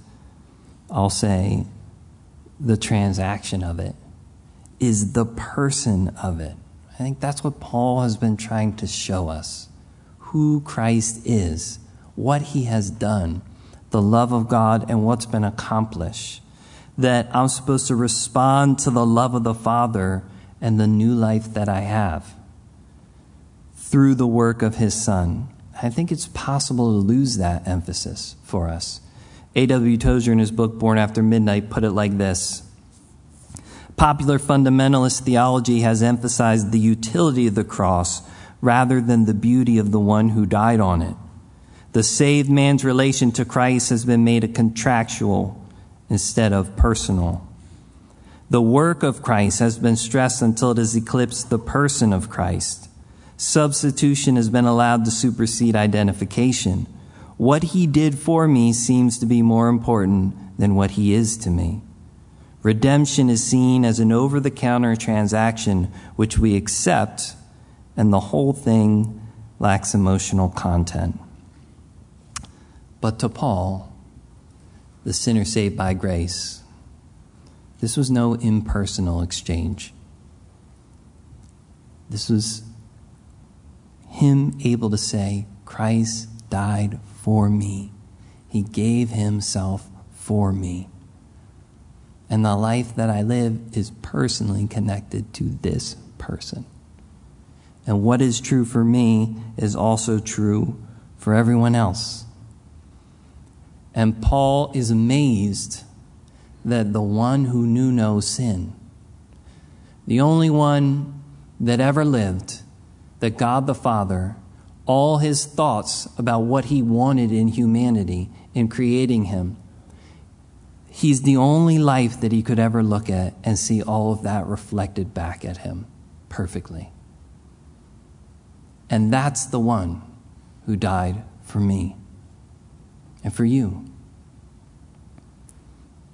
I'll say, the transaction of it, is the person of it. I think that's what Paul has been trying to show us who Christ is, what he has done, the love of God, and what's been accomplished. That I'm supposed to respond to the love of the Father and the new life that I have through the work of his son. I think it's possible to lose that emphasis for us. A.W. Tozer, in his book Born After Midnight, put it like this Popular fundamentalist theology has emphasized the utility of the cross rather than the beauty of the one who died on it. The saved man's relation to Christ has been made a contractual instead of personal. The work of Christ has been stressed until it has eclipsed the person of Christ. Substitution has been allowed to supersede identification. What he did for me seems to be more important than what he is to me. Redemption is seen as an over the counter transaction which we accept, and the whole thing lacks emotional content. But to Paul, the sinner saved by grace, this was no impersonal exchange. This was him able to say, Christ died for me. He gave himself for me. And the life that I live is personally connected to this person. And what is true for me is also true for everyone else. And Paul is amazed that the one who knew no sin, the only one that ever lived, that God the Father, all his thoughts about what he wanted in humanity in creating him, he's the only life that he could ever look at and see all of that reflected back at him perfectly. And that's the one who died for me and for you.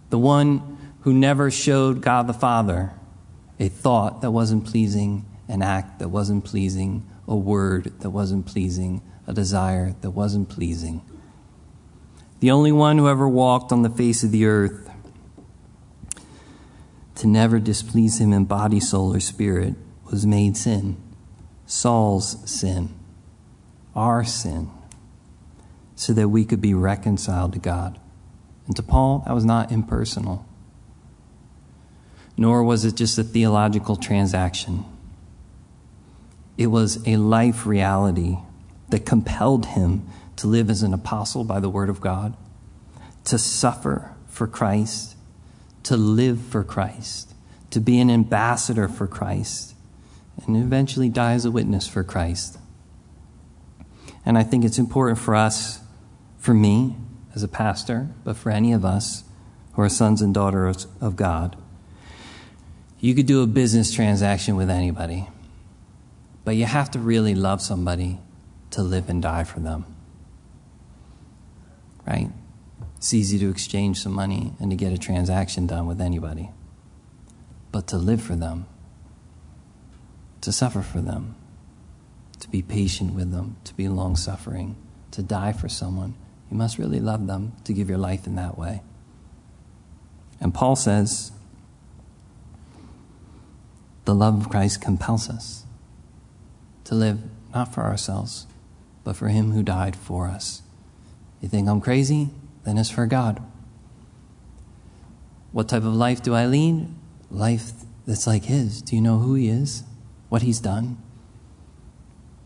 The one who never showed God the Father a thought that wasn't pleasing, an act that wasn't pleasing, a word that wasn't pleasing, a desire that wasn't pleasing. The only one who ever walked on the face of the earth to never displease him in body, soul, or spirit was made sin. Saul's sin, our sin, so that we could be reconciled to God. And to Paul, that was not impersonal, nor was it just a theological transaction. It was a life reality that compelled him to live as an apostle by the word of God, to suffer for Christ, to live for Christ, to be an ambassador for Christ, and eventually die as a witness for Christ. And I think it's important for us, for me as a pastor, but for any of us who are sons and daughters of God. You could do a business transaction with anybody, but you have to really love somebody to live and die for them. Right? It's easy to exchange some money and to get a transaction done with anybody. But to live for them, to suffer for them, to be patient with them, to be long suffering, to die for someone. You must really love them to give your life in that way. And Paul says, the love of Christ compels us to live not for ourselves, but for Him who died for us. You think I'm crazy? Then it's for God. What type of life do I lead? Life that's like His. Do you know who He is? what he's done.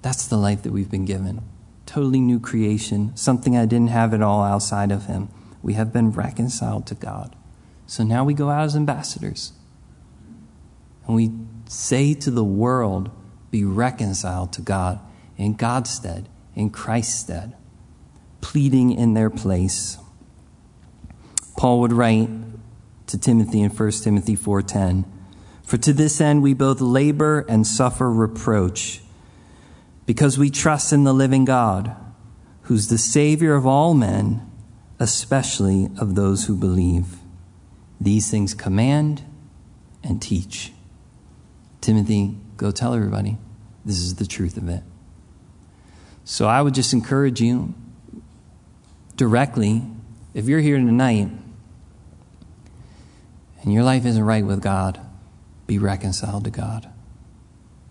That's the life that we've been given. Totally new creation, something I didn't have at all outside of him. We have been reconciled to God. So now we go out as ambassadors. And we say to the world, be reconciled to God in God's stead, in Christ's stead, pleading in their place. Paul would write to Timothy in 1 Timothy 4:10, for to this end we both labor and suffer reproach, because we trust in the living God, who's the Savior of all men, especially of those who believe. These things command and teach. Timothy, go tell everybody. This is the truth of it. So I would just encourage you directly, if you're here tonight and your life isn't right with God, be reconciled to God.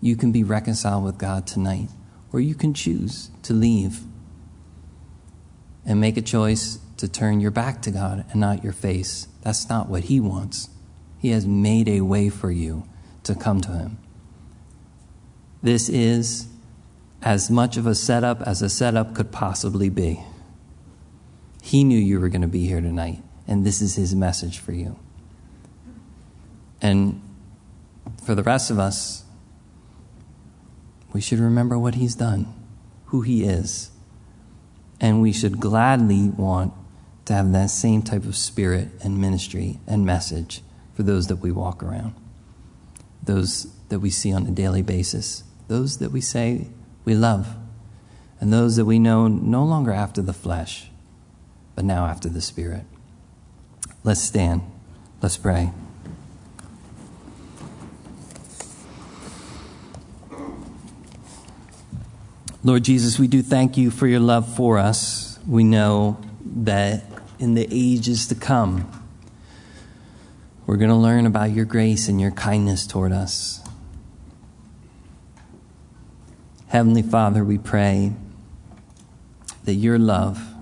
You can be reconciled with God tonight, or you can choose to leave and make a choice to turn your back to God and not your face. That's not what He wants. He has made a way for you to come to Him. This is as much of a setup as a setup could possibly be. He knew you were going to be here tonight, and this is His message for you. And for the rest of us, we should remember what He's done, who He is. And we should gladly want to have that same type of spirit and ministry and message for those that we walk around, those that we see on a daily basis, those that we say we love, and those that we know no longer after the flesh, but now after the Spirit. Let's stand. Let's pray. Lord Jesus, we do thank you for your love for us. We know that in the ages to come, we're going to learn about your grace and your kindness toward us. Heavenly Father, we pray that your love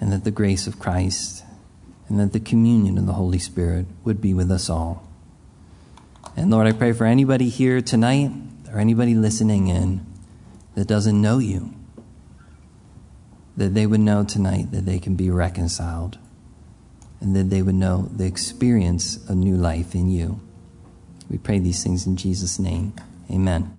and that the grace of Christ and that the communion of the Holy Spirit would be with us all. And Lord, I pray for anybody here tonight or anybody listening in that doesn't know you, that they would know tonight that they can be reconciled and that they would know the experience of new life in you. We pray these things in Jesus' name. Amen.